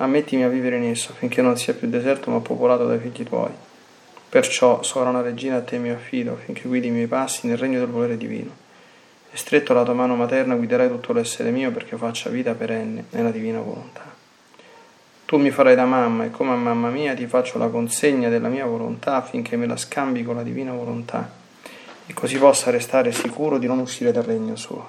ammettimi a vivere in esso, finché non sia più deserto ma popolato dai figli tuoi. Perciò, sovrana regina, a te mi affido, finché guidi i miei passi nel regno del volere divino. E stretto la tua mano materna guiderai tutto l'essere mio perché faccia vita perenne nella divina volontà. Tu mi farai da mamma e come a mamma mia ti faccio la consegna della mia volontà affinché me la scambi con la divina volontà e così possa restare sicuro di non uscire dal regno suo.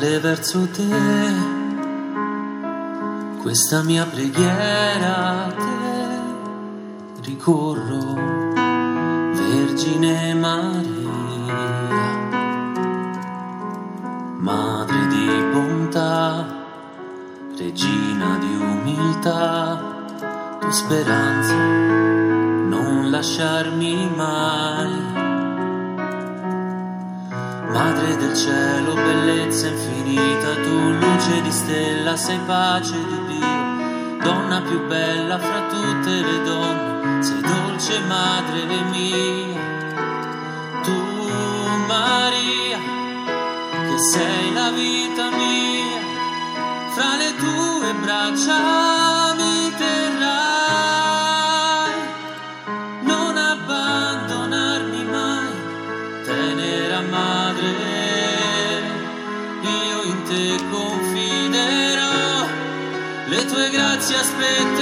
Sale verso te. Questa mia preghiera a te ricorro Vergine Maria Madre di bontà Regina di umiltà tu speranza non lasciarmi mai Madre del cielo, bellezza infinita, tu luce di stella, sei pace di Dio, donna più bella fra tutte le donne, sei dolce madre mia. Tu Maria, che sei la vita mia, fra le tue braccia grazie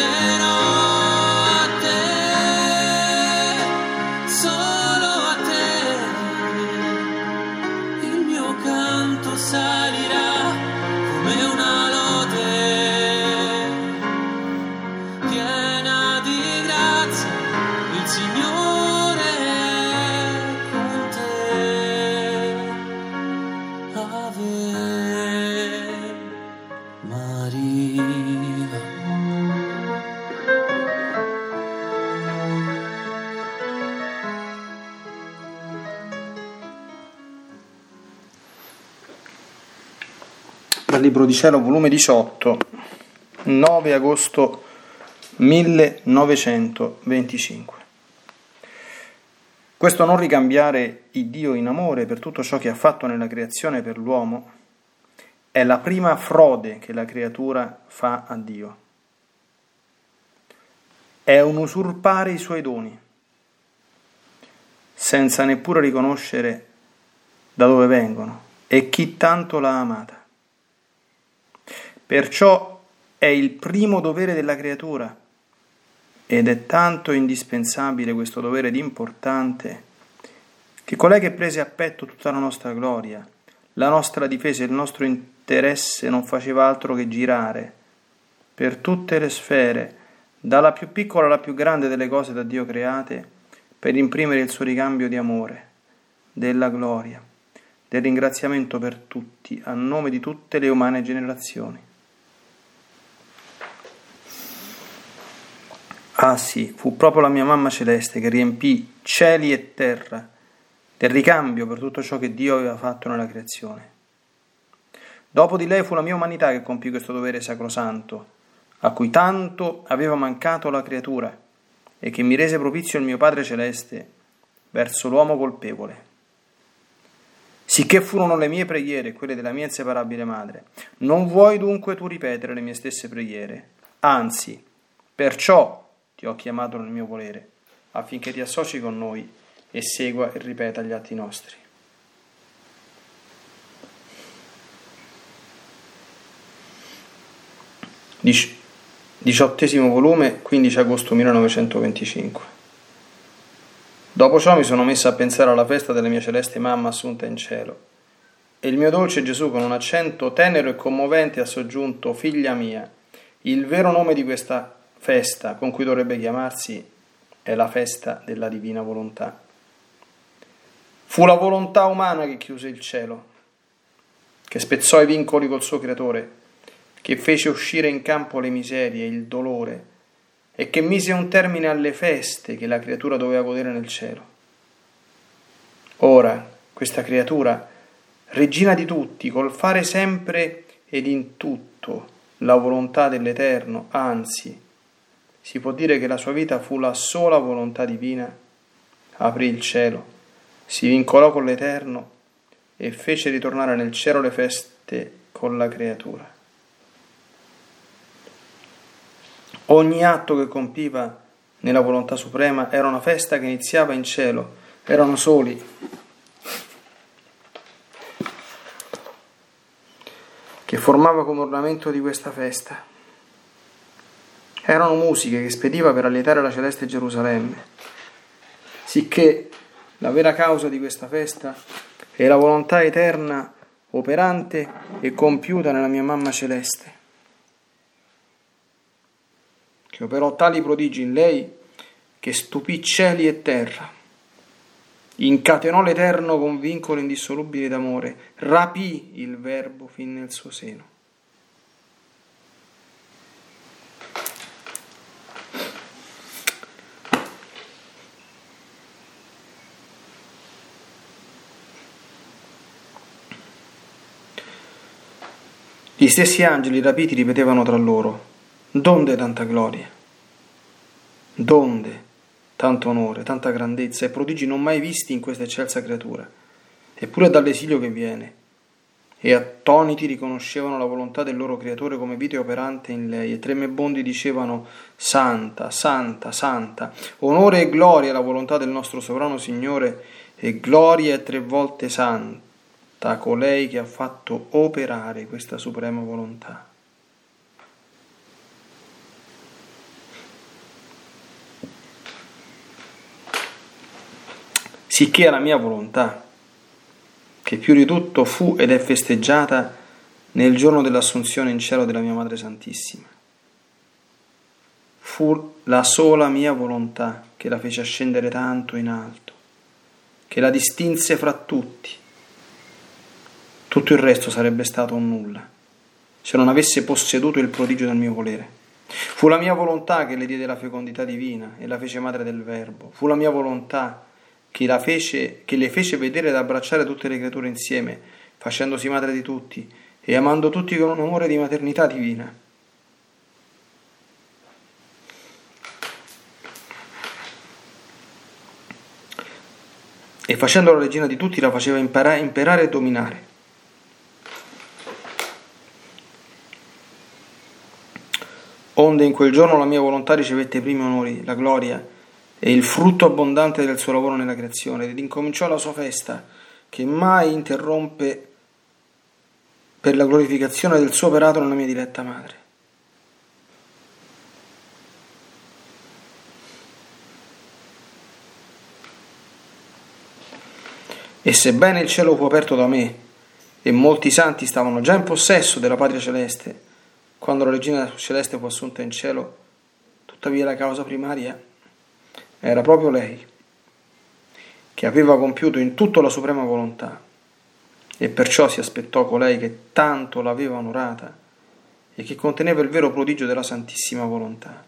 dal Libro di Cielo, volume 18, 9 agosto 1925. Questo non ricambiare il Dio in amore per tutto ciò che ha fatto nella creazione per l'uomo è la prima frode che la creatura fa a Dio. È un usurpare i suoi doni, senza neppure riconoscere da dove vengono e chi tanto l'ha amata. Perciò è il primo dovere della creatura ed è tanto indispensabile questo dovere ed importante che colei che prese a petto tutta la nostra gloria, la nostra difesa e il nostro interesse non faceva altro che girare per tutte le sfere, dalla più piccola alla più grande delle cose da Dio create, per imprimere il suo ricambio di amore, della gloria, del ringraziamento per tutti, a nome di tutte le umane generazioni. Ah sì, fu proprio la mia mamma celeste che riempì cieli e terra del ricambio per tutto ciò che Dio aveva fatto nella creazione. Dopo di lei fu la mia umanità che compì questo dovere sacrosanto, a cui tanto aveva mancato la creatura, e che mi rese propizio il mio Padre celeste verso l'uomo colpevole. Sicché furono le mie preghiere e quelle della mia inseparabile madre. Non vuoi dunque tu ripetere le mie stesse preghiere? Anzi, perciò ti ho chiamato nel mio volere, affinché ti associ con noi e segua e ripeta gli atti nostri. Dic- diciottesimo volume, 15 agosto 1925. Dopo ciò mi sono messa a pensare alla festa della mia celeste mamma assunta in cielo. E il mio dolce Gesù con un accento tenero e commovente ha soggiunto, figlia mia, il vero nome di questa festa, con cui dovrebbe chiamarsi, è la festa della divina volontà. Fu la volontà umana che chiuse il cielo, che spezzò i vincoli col suo creatore, che fece uscire in campo le miserie il dolore e che mise un termine alle feste che la creatura doveva godere nel cielo. Ora, questa creatura, regina di tutti, col fare sempre ed in tutto la volontà dell'Eterno, anzi, si può dire che la sua vita fu la sola volontà divina, aprì il cielo si vincolò con l'Eterno e fece ritornare nel cielo le feste con la creatura. Ogni atto che compiva nella volontà suprema era una festa che iniziava in cielo, erano soli. che formava come ornamento di questa festa. Erano musiche che spediva per allietare la celeste Gerusalemme, sicché la vera causa di questa festa è la volontà eterna operante e compiuta nella mia mamma celeste, che operò tali prodigi in lei che stupì cieli e terra, incatenò l'Eterno con vincoli indissolubili d'amore, rapì il Verbo fin nel suo seno. Gli stessi angeli rapiti ripetevano tra loro, donde tanta gloria? Donde tanto onore, tanta grandezza e prodigi non mai visti in questa eccelsa creatura? Eppure dall'esilio che viene. E attoniti riconoscevano la volontà del loro creatore come vite operante in lei, e tremebondi dicevano Santa, Santa, Santa, onore e gloria alla volontà del nostro sovrano Signore, e gloria è tre volte santa da colei che ha fatto operare questa suprema volontà. Sicché la mia volontà, che più di tutto fu ed è festeggiata nel giorno dell'assunzione in cielo della mia Madre Santissima. Fu la sola mia volontà che la fece ascendere tanto in alto, che la distinse fra tutti tutto il resto sarebbe stato un nulla, se non avesse posseduto il prodigio del mio volere. Fu la mia volontà che le diede la fecondità divina e la fece madre del Verbo. Fu la mia volontà che, fece, che le fece vedere ed abbracciare tutte le creature insieme, facendosi madre di tutti e amando tutti con un amore di maternità divina. E facendo la regina di tutti la faceva imparare, imperare e dominare. Onde in quel giorno la mia volontà ricevette i primi onori, la gloria e il frutto abbondante del suo lavoro nella creazione, ed incominciò la sua festa, che mai interrompe per la glorificazione del suo operato nella mia diretta madre. E sebbene il cielo fu aperto da me, e molti santi stavano già in possesso della patria celeste, quando la regina celeste fu assunta in cielo, tuttavia la causa primaria era proprio lei, che aveva compiuto in tutto la suprema volontà, e perciò si aspettò colei che tanto l'aveva onorata e che conteneva il vero prodigio della santissima volontà,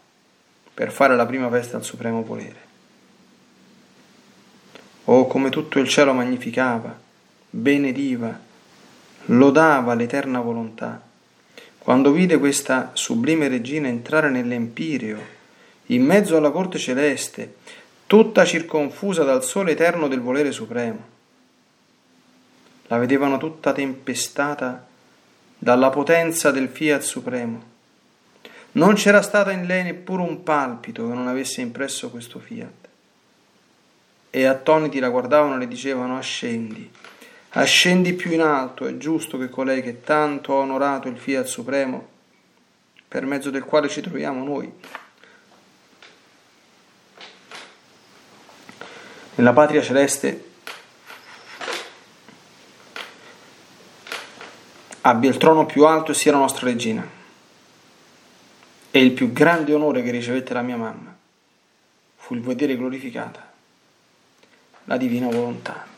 per fare la prima festa al supremo volere. Oh, come tutto il cielo magnificava, benediva, lodava l'eterna volontà, quando vide questa sublime regina entrare nell'Empireo, in mezzo alla corte celeste, tutta circonfusa dal sole eterno del volere supremo. La vedevano tutta tempestata dalla potenza del fiat supremo. Non c'era stata in lei neppure un palpito che non avesse impresso questo fiat. E attoniti la guardavano e le dicevano ascendi, Ascendi più in alto, è giusto che colei che tanto ha onorato il Fiat Supremo per mezzo del quale ci troviamo noi. Nella patria celeste abbia il trono più alto e sia la nostra regina. E il più grande onore che ricevette la mia mamma fu il vedere glorificata la divina volontà.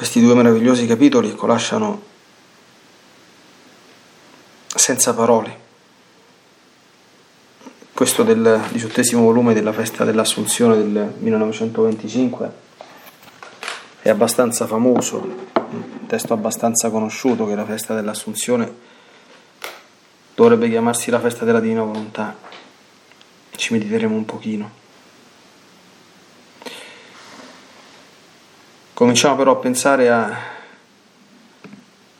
Questi due meravigliosi capitoli lasciano senza parole questo del diciottesimo volume della festa dell'Assunzione del 1925 è abbastanza famoso, un testo abbastanza conosciuto che la festa dell'Assunzione dovrebbe chiamarsi la festa della Divina Volontà. Ci mediteremo un pochino. Cominciamo però a pensare a,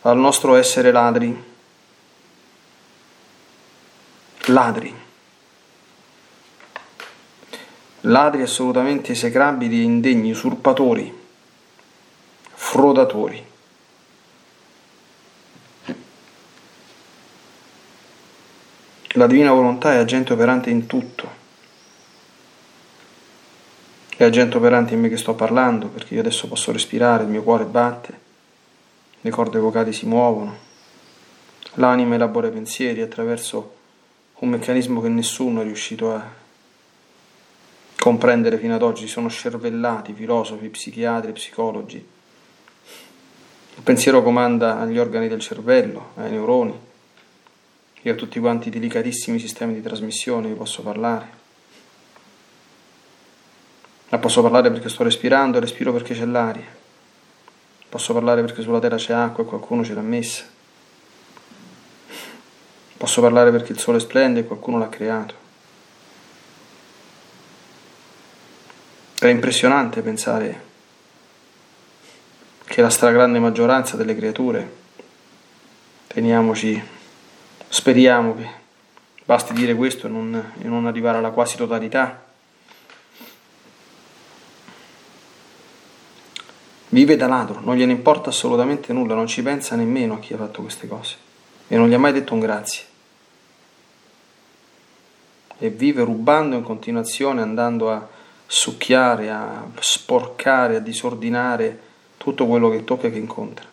al nostro essere ladri. Ladri ladri assolutamente esecrabili e indegni, usurpatori, frodatori. La divina volontà è agente operante in tutto. È agente operante in me che sto parlando, perché io adesso posso respirare, il mio cuore batte, le corde vocali si muovono, l'anima elabora i pensieri attraverso un meccanismo che nessuno è riuscito a comprendere fino ad oggi, sono scervellati filosofi, psichiatri, psicologi. Il pensiero comanda agli organi del cervello, ai neuroni e a tutti quanti i delicatissimi sistemi di trasmissione, vi posso parlare. Ma posso parlare perché sto respirando, respiro perché c'è l'aria. Posso parlare perché sulla terra c'è acqua e qualcuno ce l'ha messa. Posso parlare perché il sole splende e qualcuno l'ha creato. È impressionante pensare che la stragrande maggioranza delle creature, teniamoci, speriamo che basti dire questo e non, e non arrivare alla quasi totalità, vive da ladro, non gliene importa assolutamente nulla, non ci pensa nemmeno a chi ha fatto queste cose e non gli ha mai detto un grazie. E vive rubando in continuazione, andando a succhiare, a sporcare, a disordinare tutto quello che tocca e che incontra,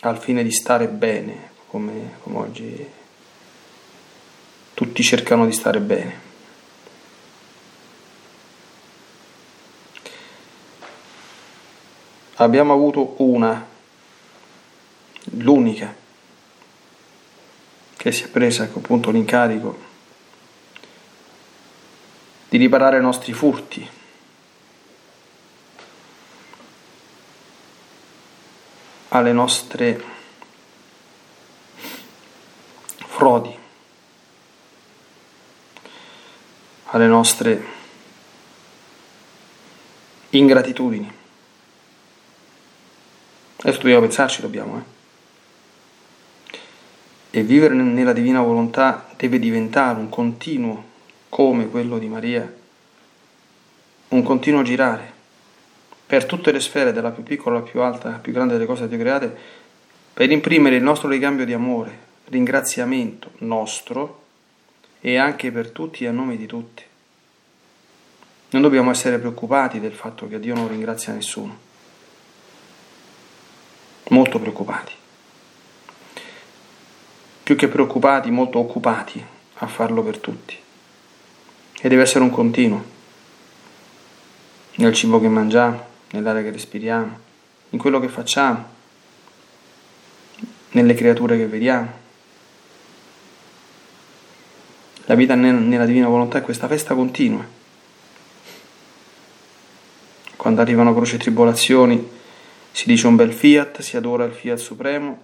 al fine di stare bene, come, come oggi tutti cercano di stare bene. Abbiamo avuto una, l'unica, che si è presa appunto l'incarico di riparare i nostri furti. alle nostre frodi, alle nostre ingratitudini. Adesso dobbiamo pensarci, dobbiamo. Eh? E vivere nella divina volontà deve diventare un continuo come quello di Maria, un continuo girare per tutte le sfere, dalla più piccola alla più alta, alla più grande delle cose che Dio create, per imprimere il nostro ricambio di amore, ringraziamento nostro e anche per tutti a nome di tutti. Non dobbiamo essere preoccupati del fatto che Dio non ringrazia nessuno. Molto preoccupati. Più che preoccupati, molto occupati a farlo per tutti e deve essere un continuo nel cibo che mangiamo, nell'aria che respiriamo, in quello che facciamo, nelle creature che vediamo. La vita nella divina volontà è questa festa continua. Quando arrivano croci e tribolazioni si dice un bel fiat, si adora il fiat supremo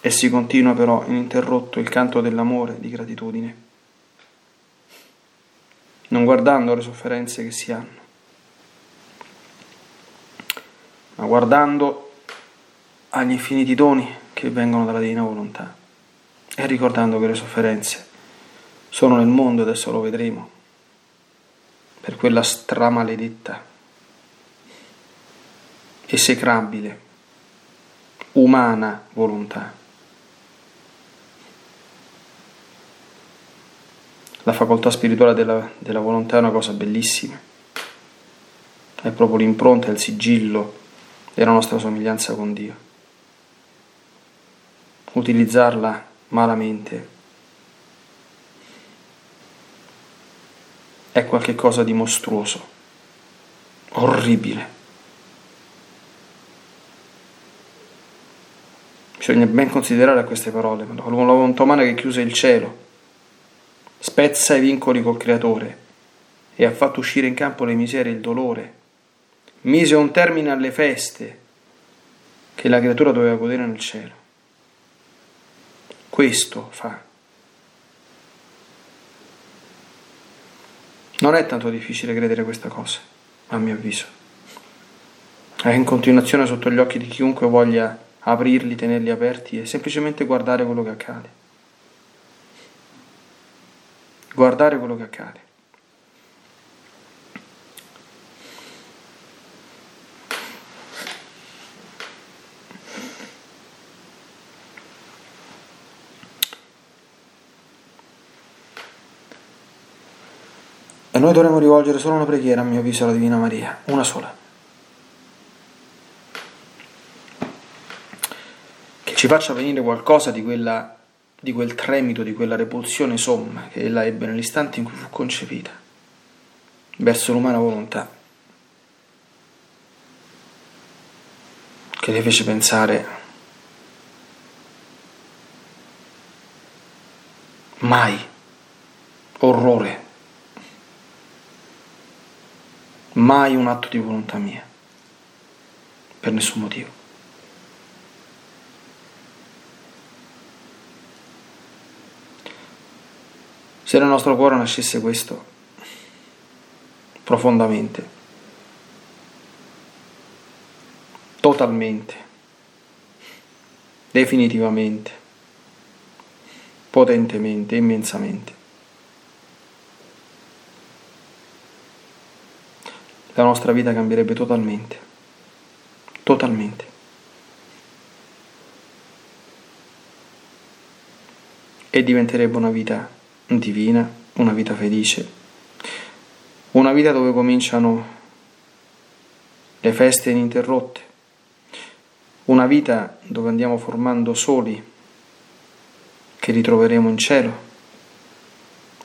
e si continua però ininterrotto il canto dell'amore, di gratitudine non guardando le sofferenze che si hanno, ma guardando agli infiniti doni che vengono dalla divina volontà e ricordando che le sofferenze sono nel mondo, adesso lo vedremo, per quella stramaledetta, esecrabile, umana volontà. La facoltà spirituale della, della volontà è una cosa bellissima, è proprio l'impronta, il sigillo della nostra somiglianza con Dio. Utilizzarla malamente è qualcosa di mostruoso, orribile. Bisogna ben considerare queste parole. Volontà umana che chiuse il cielo, spezza i vincoli col Creatore e ha fatto uscire in campo le miserie e il dolore. Mise un termine alle feste che la creatura doveva godere nel cielo. Questo fa. Non è tanto difficile credere questa cosa, a mio avviso. È in continuazione sotto gli occhi di chiunque voglia aprirli, tenerli aperti e semplicemente guardare quello che accade. Guardare quello che accade. E noi dovremmo rivolgere solo una preghiera, a mio avviso, alla Divina Maria, una sola. Ci faccia venire qualcosa di, quella, di quel tremito, di quella repulsione somma che ella ebbe nell'istante in cui fu concepita, verso l'umana volontà, che le fece pensare mai orrore mai un atto di volontà mia, per nessun motivo. Se nel nostro cuore nascesse questo, profondamente, totalmente, definitivamente, potentemente, immensamente, la nostra vita cambierebbe totalmente, totalmente. E diventerebbe una vita divina, una vita felice, una vita dove cominciano le feste ininterrotte, una vita dove andiamo formando soli che ritroveremo in cielo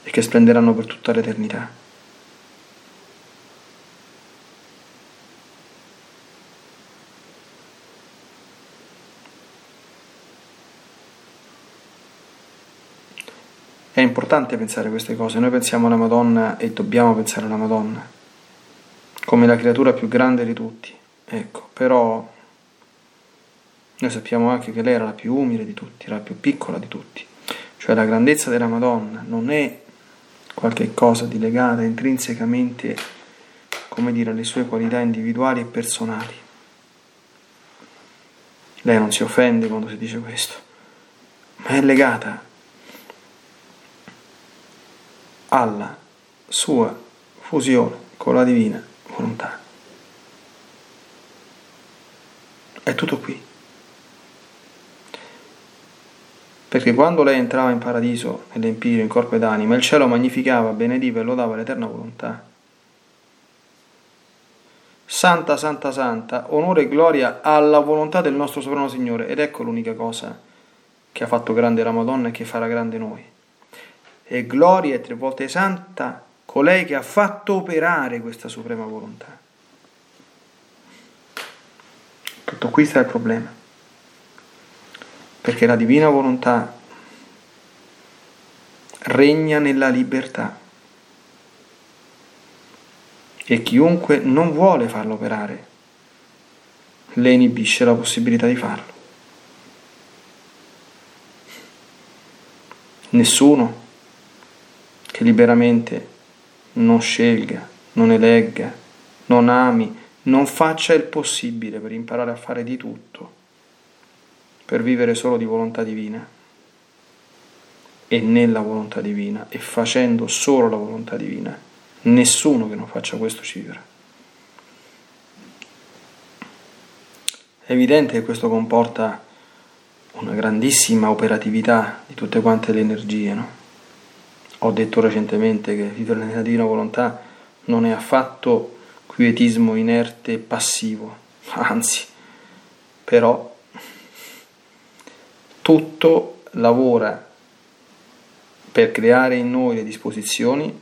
e che splenderanno per tutta l'eternità. È importante pensare queste cose, noi pensiamo alla Madonna e dobbiamo pensare alla Madonna come la creatura più grande di tutti, ecco, però noi sappiamo anche che lei era la più umile di tutti, la più piccola di tutti, cioè la grandezza della Madonna non è qualche cosa di legata intrinsecamente, come dire, alle sue qualità individuali e personali. Lei non si offende quando si dice questo, ma è legata alla sua fusione con la divina volontà. È tutto qui. Perché quando lei entrava in paradiso, nell'empiro, in corpo ed anima, il cielo magnificava, benediva e lodava l'eterna volontà. Santa, santa, santa, onore e gloria alla volontà del nostro sovrano Signore. Ed ecco l'unica cosa che ha fatto grande la Madonna e che farà grande noi e gloria e tre volte santa colei che ha fatto operare questa suprema volontà. Tutto qui sta il problema, perché la divina volontà regna nella libertà e chiunque non vuole farlo operare le inibisce la possibilità di farlo. Nessuno che liberamente non scelga, non elegga, non ami, non faccia il possibile per imparare a fare di tutto, per vivere solo di volontà divina e nella volontà divina e facendo solo la volontà divina. Nessuno che non faccia questo ci vivrà. È evidente che questo comporta una grandissima operatività di tutte quante le energie. No? Ho detto recentemente che vivere nella divina volontà non è affatto quietismo inerte e passivo, anzi, però tutto lavora per creare in noi le disposizioni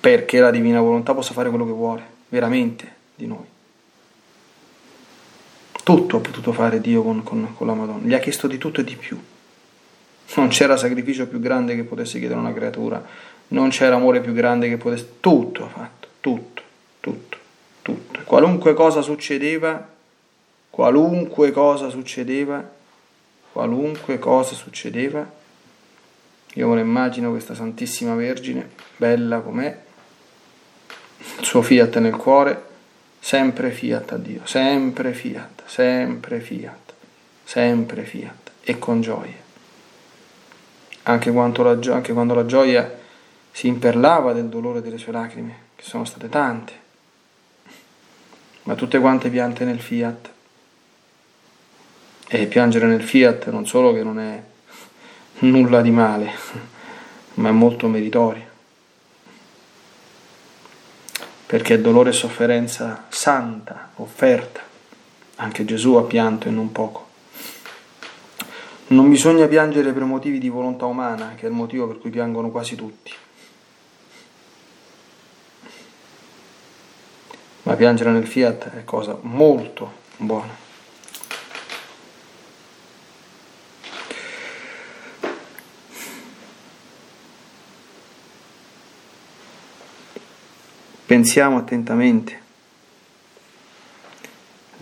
perché la divina volontà possa fare quello che vuole, veramente, di noi. Tutto ha potuto fare Dio con, con, con la Madonna, gli ha chiesto di tutto e di più. Non c'era sacrificio più grande che potesse chiedere una creatura, non c'era amore più grande che potesse... Tutto ha fatto, tutto, tutto, tutto. Qualunque cosa succedeva, qualunque cosa succedeva, qualunque cosa succedeva, io me lo immagino questa Santissima Vergine, bella com'è, il suo fiat nel cuore, sempre fiat a Dio, sempre fiat, sempre fiat, sempre fiat e con gioia. Anche, la gio- anche quando la gioia si imperlava del dolore delle sue lacrime, che sono state tante, ma tutte quante piante nel fiat. E piangere nel fiat non solo che non è nulla di male, ma è molto meritorio perché è dolore e sofferenza santa, offerta. Anche Gesù ha pianto e non poco. Non bisogna piangere per motivi di volontà umana, che è il motivo per cui piangono quasi tutti. Ma piangere nel fiat è cosa molto buona. Pensiamo attentamente.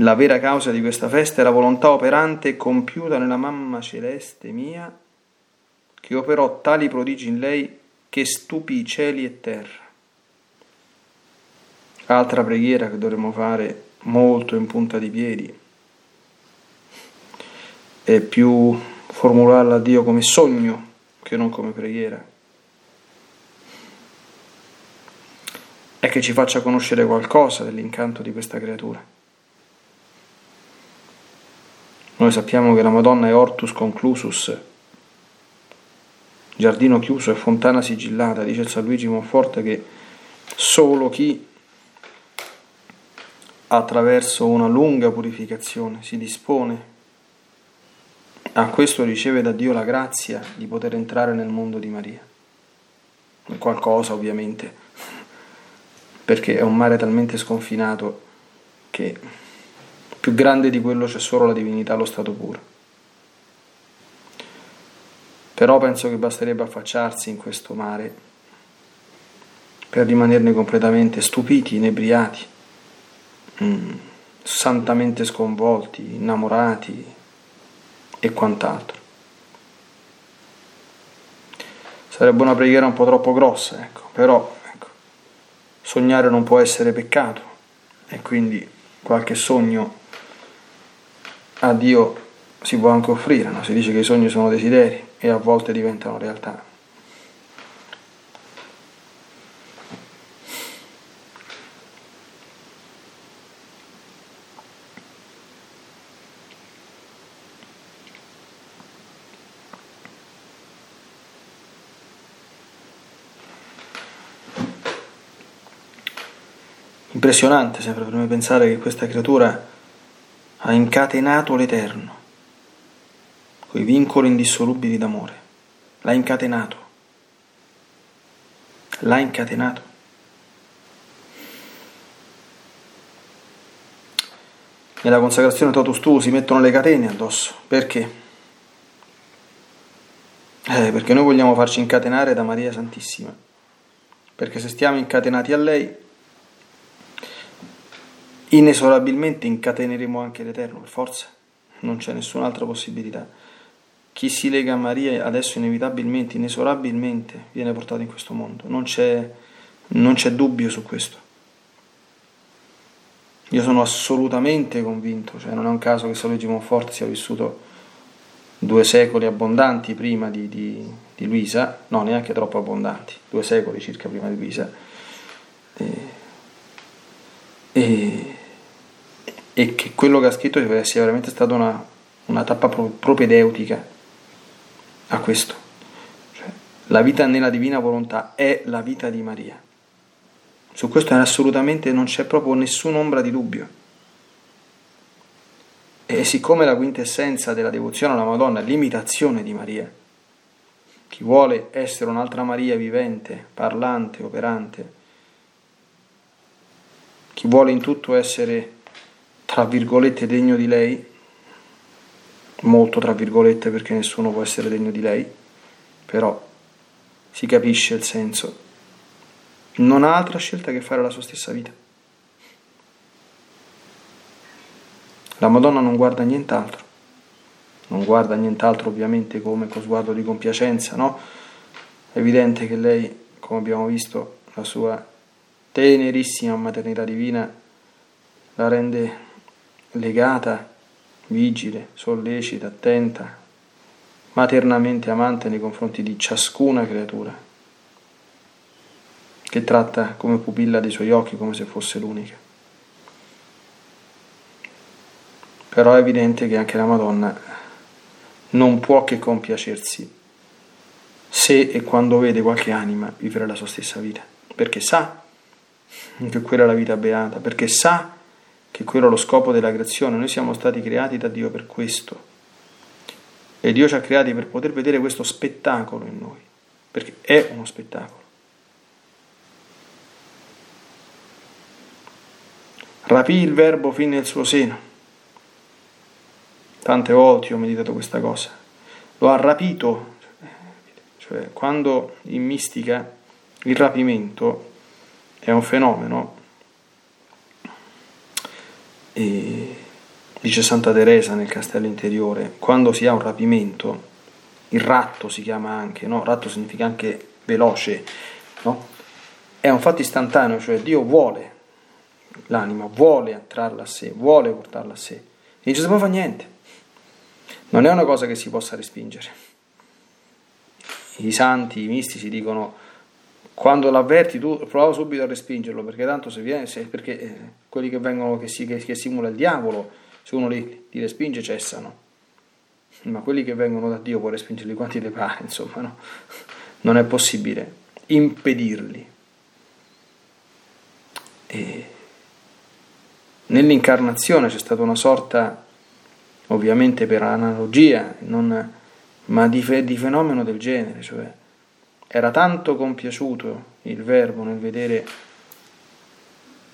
La vera causa di questa festa è la volontà operante e compiuta nella mamma celeste mia, che operò tali prodigi in lei che stupì cieli e terra. Altra preghiera che dovremmo fare molto in punta di piedi è più formularla a Dio come sogno che non come preghiera. è che ci faccia conoscere qualcosa dell'incanto di questa creatura. Noi sappiamo che la Madonna è hortus conclusus, giardino chiuso e fontana sigillata, dice San Luigi Monforte che solo chi attraverso una lunga purificazione si dispone a questo riceve da Dio la grazia di poter entrare nel mondo di Maria. Qualcosa ovviamente perché è un mare talmente sconfinato che più grande di quello c'è solo la divinità, lo stato puro. Però penso che basterebbe affacciarsi in questo mare per rimanerne completamente stupiti, inebriati, mm, santamente sconvolti, innamorati e quant'altro. Sarebbe una preghiera un po' troppo grossa, ecco, però sognare non può essere peccato e quindi qualche sogno a Dio si può anche offrire, no? si dice che i sogni sono desideri e a volte diventano realtà. Impressionante sempre per me pensare che questa creatura ha incatenato l'Eterno, coi vincoli indissolubili d'amore. L'ha incatenato. L'ha incatenato. Nella consacrazione totus tu si mettono le catene addosso. Perché? Eh, perché noi vogliamo farci incatenare da Maria Santissima. Perché se stiamo incatenati a lei, inesorabilmente incateneremo anche l'Eterno, per forza, non c'è nessun'altra possibilità. Chi si lega a Maria adesso inevitabilmente, inesorabilmente viene portato in questo mondo, non c'è, non c'è dubbio su questo. Io sono assolutamente convinto, cioè non è un caso che San Luigi Monforte sia vissuto due secoli abbondanti prima di, di, di Luisa, no neanche troppo abbondanti, due secoli circa prima di Luisa, e, e, e che quello che ha scritto sia veramente stata una, una tappa propedeutica a questo. Cioè, la vita nella divina volontà è la vita di Maria. Su questo assolutamente non c'è proprio nessun'ombra di dubbio. E siccome la quintessenza della devozione alla Madonna è l'imitazione di Maria, chi vuole essere un'altra Maria vivente, parlante, operante, chi vuole in tutto essere, tra virgolette, degno di lei, molto tra virgolette perché nessuno può essere degno di lei, però si capisce il senso, non ha altra scelta che fare la sua stessa vita. La Madonna non guarda nient'altro, non guarda nient'altro ovviamente come con sguardo di compiacenza, no? È evidente che lei, come abbiamo visto, la sua tenerissima maternità divina la rende legata, vigile, sollecita, attenta, maternamente amante nei confronti di ciascuna creatura, che tratta come pupilla dei suoi occhi come se fosse l'unica. però è evidente che anche la Madonna non può che compiacersi se e quando vede qualche anima vivere la sua stessa vita, perché sa che quella è la vita beata, perché sa che quello è lo scopo della creazione, noi siamo stati creati da Dio per questo e Dio ci ha creati per poter vedere questo spettacolo in noi, perché è uno spettacolo. Rapì il verbo fin nel suo seno Tante volte ho meditato questa cosa. Lo ha rapito, cioè quando in mistica il rapimento è un fenomeno, e dice Santa Teresa nel castello interiore, quando si ha un rapimento, il ratto si chiama anche, no? ratto significa anche veloce, no? è un fatto istantaneo, cioè Dio vuole l'anima, vuole attrarla a sé, vuole portarla a sé, e non si può fare niente. Non è una cosa che si possa respingere. I santi, i mistici dicono quando l'avverti tu prova subito a respingerlo perché tanto se viene, se, perché eh, quelli che vengono che, si, che, che, simula il diavolo, se uno li, li, respinge cessano. Ma quelli che vengono da Dio può respingerli quanti le pare, insomma, no? Non è possibile impedirli. E nell'incarnazione c'è stata una sorta ovviamente per analogia, non, ma di, fe, di fenomeno del genere, cioè era tanto compiaciuto il verbo nel vedere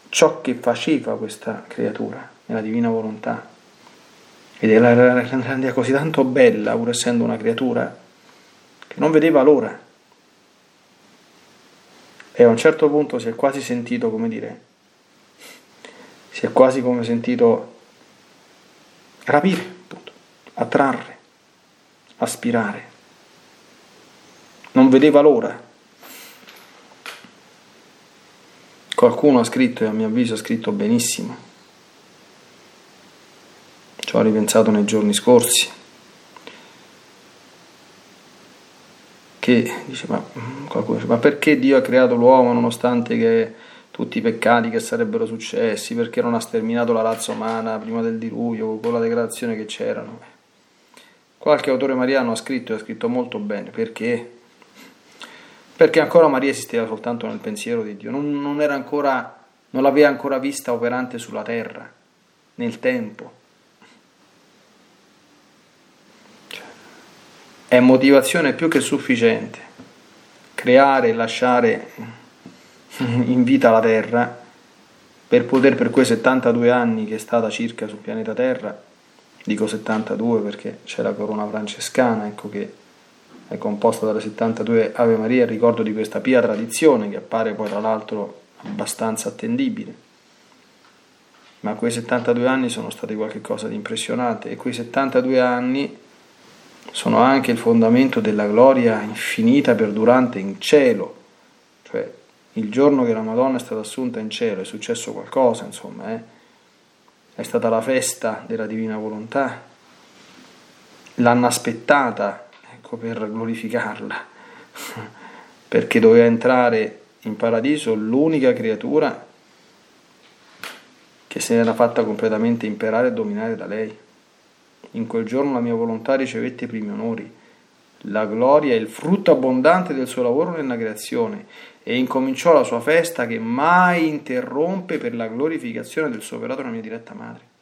ciò che faceva questa creatura nella divina volontà ed la rendeva così tanto bella pur essendo una creatura che non vedeva l'ora e a un certo punto si è quasi sentito come dire si è quasi come sentito rapire, appunto, attrarre, aspirare. Non vedeva l'ora. Qualcuno ha scritto, e a mio avviso ha scritto benissimo, ci ho ripensato nei giorni scorsi, che dice, ma, qualcuno dice, ma perché Dio ha creato l'uomo nonostante che tutti i peccati che sarebbero successi, perché non ha sterminato la razza umana prima del diluvio, con la degradazione che c'erano. Qualche autore mariano ha scritto e ha scritto molto bene, perché? Perché ancora Maria esisteva soltanto nel pensiero di Dio, non, non, ancora, non l'aveva ancora vista operante sulla terra, nel tempo. È motivazione più che sufficiente creare e lasciare in vita la Terra per poter per quei 72 anni che è stata circa sul pianeta Terra, dico 72 perché c'è la corona francescana, ecco che è composta dalle 72 Ave Maria, il ricordo di questa pia tradizione che appare poi tra l'altro abbastanza attendibile. Ma quei 72 anni sono stati qualcosa di impressionante e quei 72 anni sono anche il fondamento della gloria infinita perdurante in cielo, cioè il giorno che la Madonna è stata assunta in cielo è successo qualcosa, insomma, eh? è stata la festa della divina volontà, l'hanno aspettata ecco, per glorificarla, perché doveva entrare in paradiso l'unica creatura che se n'era fatta completamente imperare e dominare da lei. In quel giorno la mia volontà ricevette i primi onori, la gloria e il frutto abbondante del suo lavoro nella creazione e incominciò la sua festa che mai interrompe per la glorificazione del suo operato nella mia diretta madre.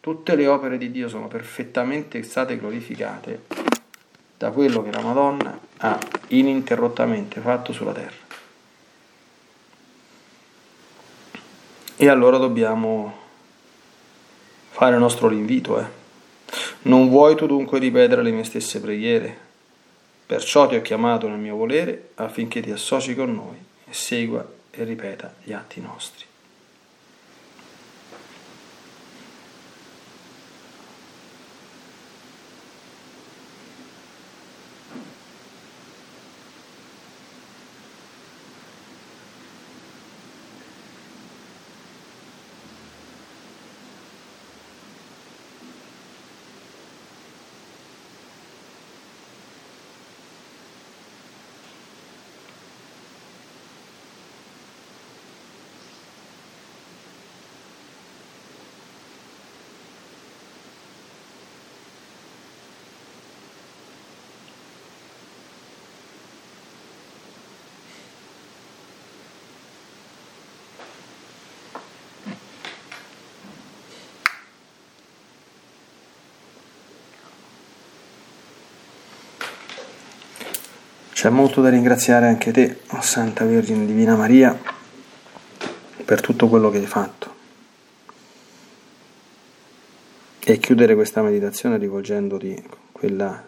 Tutte le opere di Dio sono perfettamente state glorificate da quello che la Madonna ha ininterrottamente fatto sulla terra. E allora dobbiamo fare il nostro rinvito. Eh. Non vuoi tu dunque ripetere le mie stesse preghiere? Perciò ti ho chiamato nel mio volere affinché ti associ con noi e segua e ripeta gli atti nostri. C'è molto da ringraziare anche te, oh Santa Vergine Divina Maria, per tutto quello che hai fatto. E chiudere questa meditazione rivolgendoti quella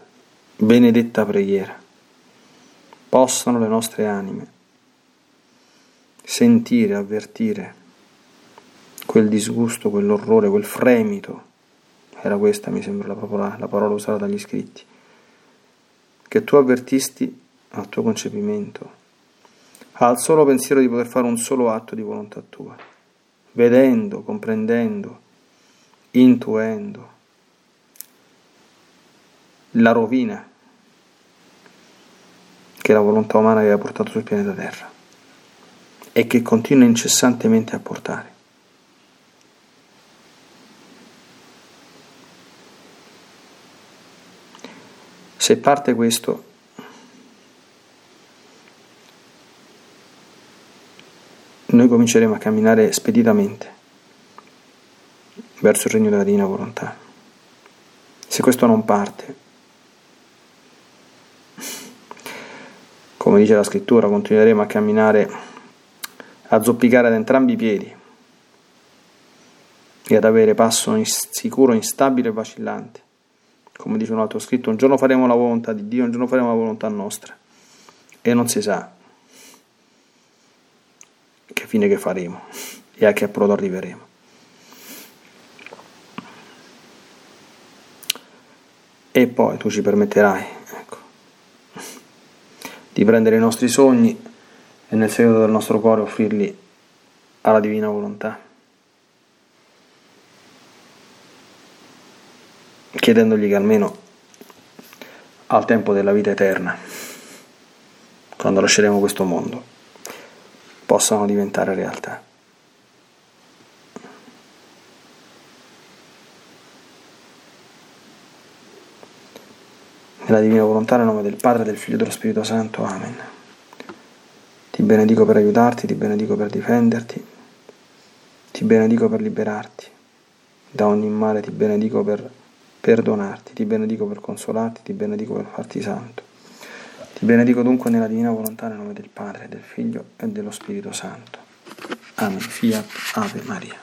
benedetta preghiera. Possano le nostre anime sentire, avvertire quel disgusto, quell'orrore, quel fremito. Era questa, mi sembra, la parola, la parola usata dagli scritti. Che tu avvertisti al tuo concepimento, al solo pensiero di poter fare un solo atto di volontà tua, vedendo, comprendendo, intuendo la rovina che la volontà umana aveva portato sul pianeta Terra e che continua incessantemente a portare. Se parte questo noi cominceremo a camminare speditamente verso il regno della divina volontà. Se questo non parte, come dice la scrittura, continueremo a camminare, a zoppicare ad entrambi i piedi e ad avere passo insicuro, instabile e vacillante. Come dice un altro scritto, un giorno faremo la volontà di Dio, un giorno faremo la volontà nostra. E non si sa fine che faremo e a che approdo arriveremo. E poi tu ci permetterai ecco, di prendere i nostri sogni e nel segreto del nostro cuore offrirli alla divina volontà, chiedendogli che almeno al tempo della vita eterna, quando lasceremo questo mondo, possano diventare realtà. Nella divina volontà, nel nome del Padre, del Figlio e dello Spirito Santo. Amen. Ti benedico per aiutarti, ti benedico per difenderti, ti benedico per liberarti da ogni male, ti benedico per perdonarti, ti benedico per consolarti, ti benedico per farti santo. Benedico dunque nella divina volontà nel nome del Padre, del Figlio e dello Spirito Santo. Amen. Fiat Ave Maria.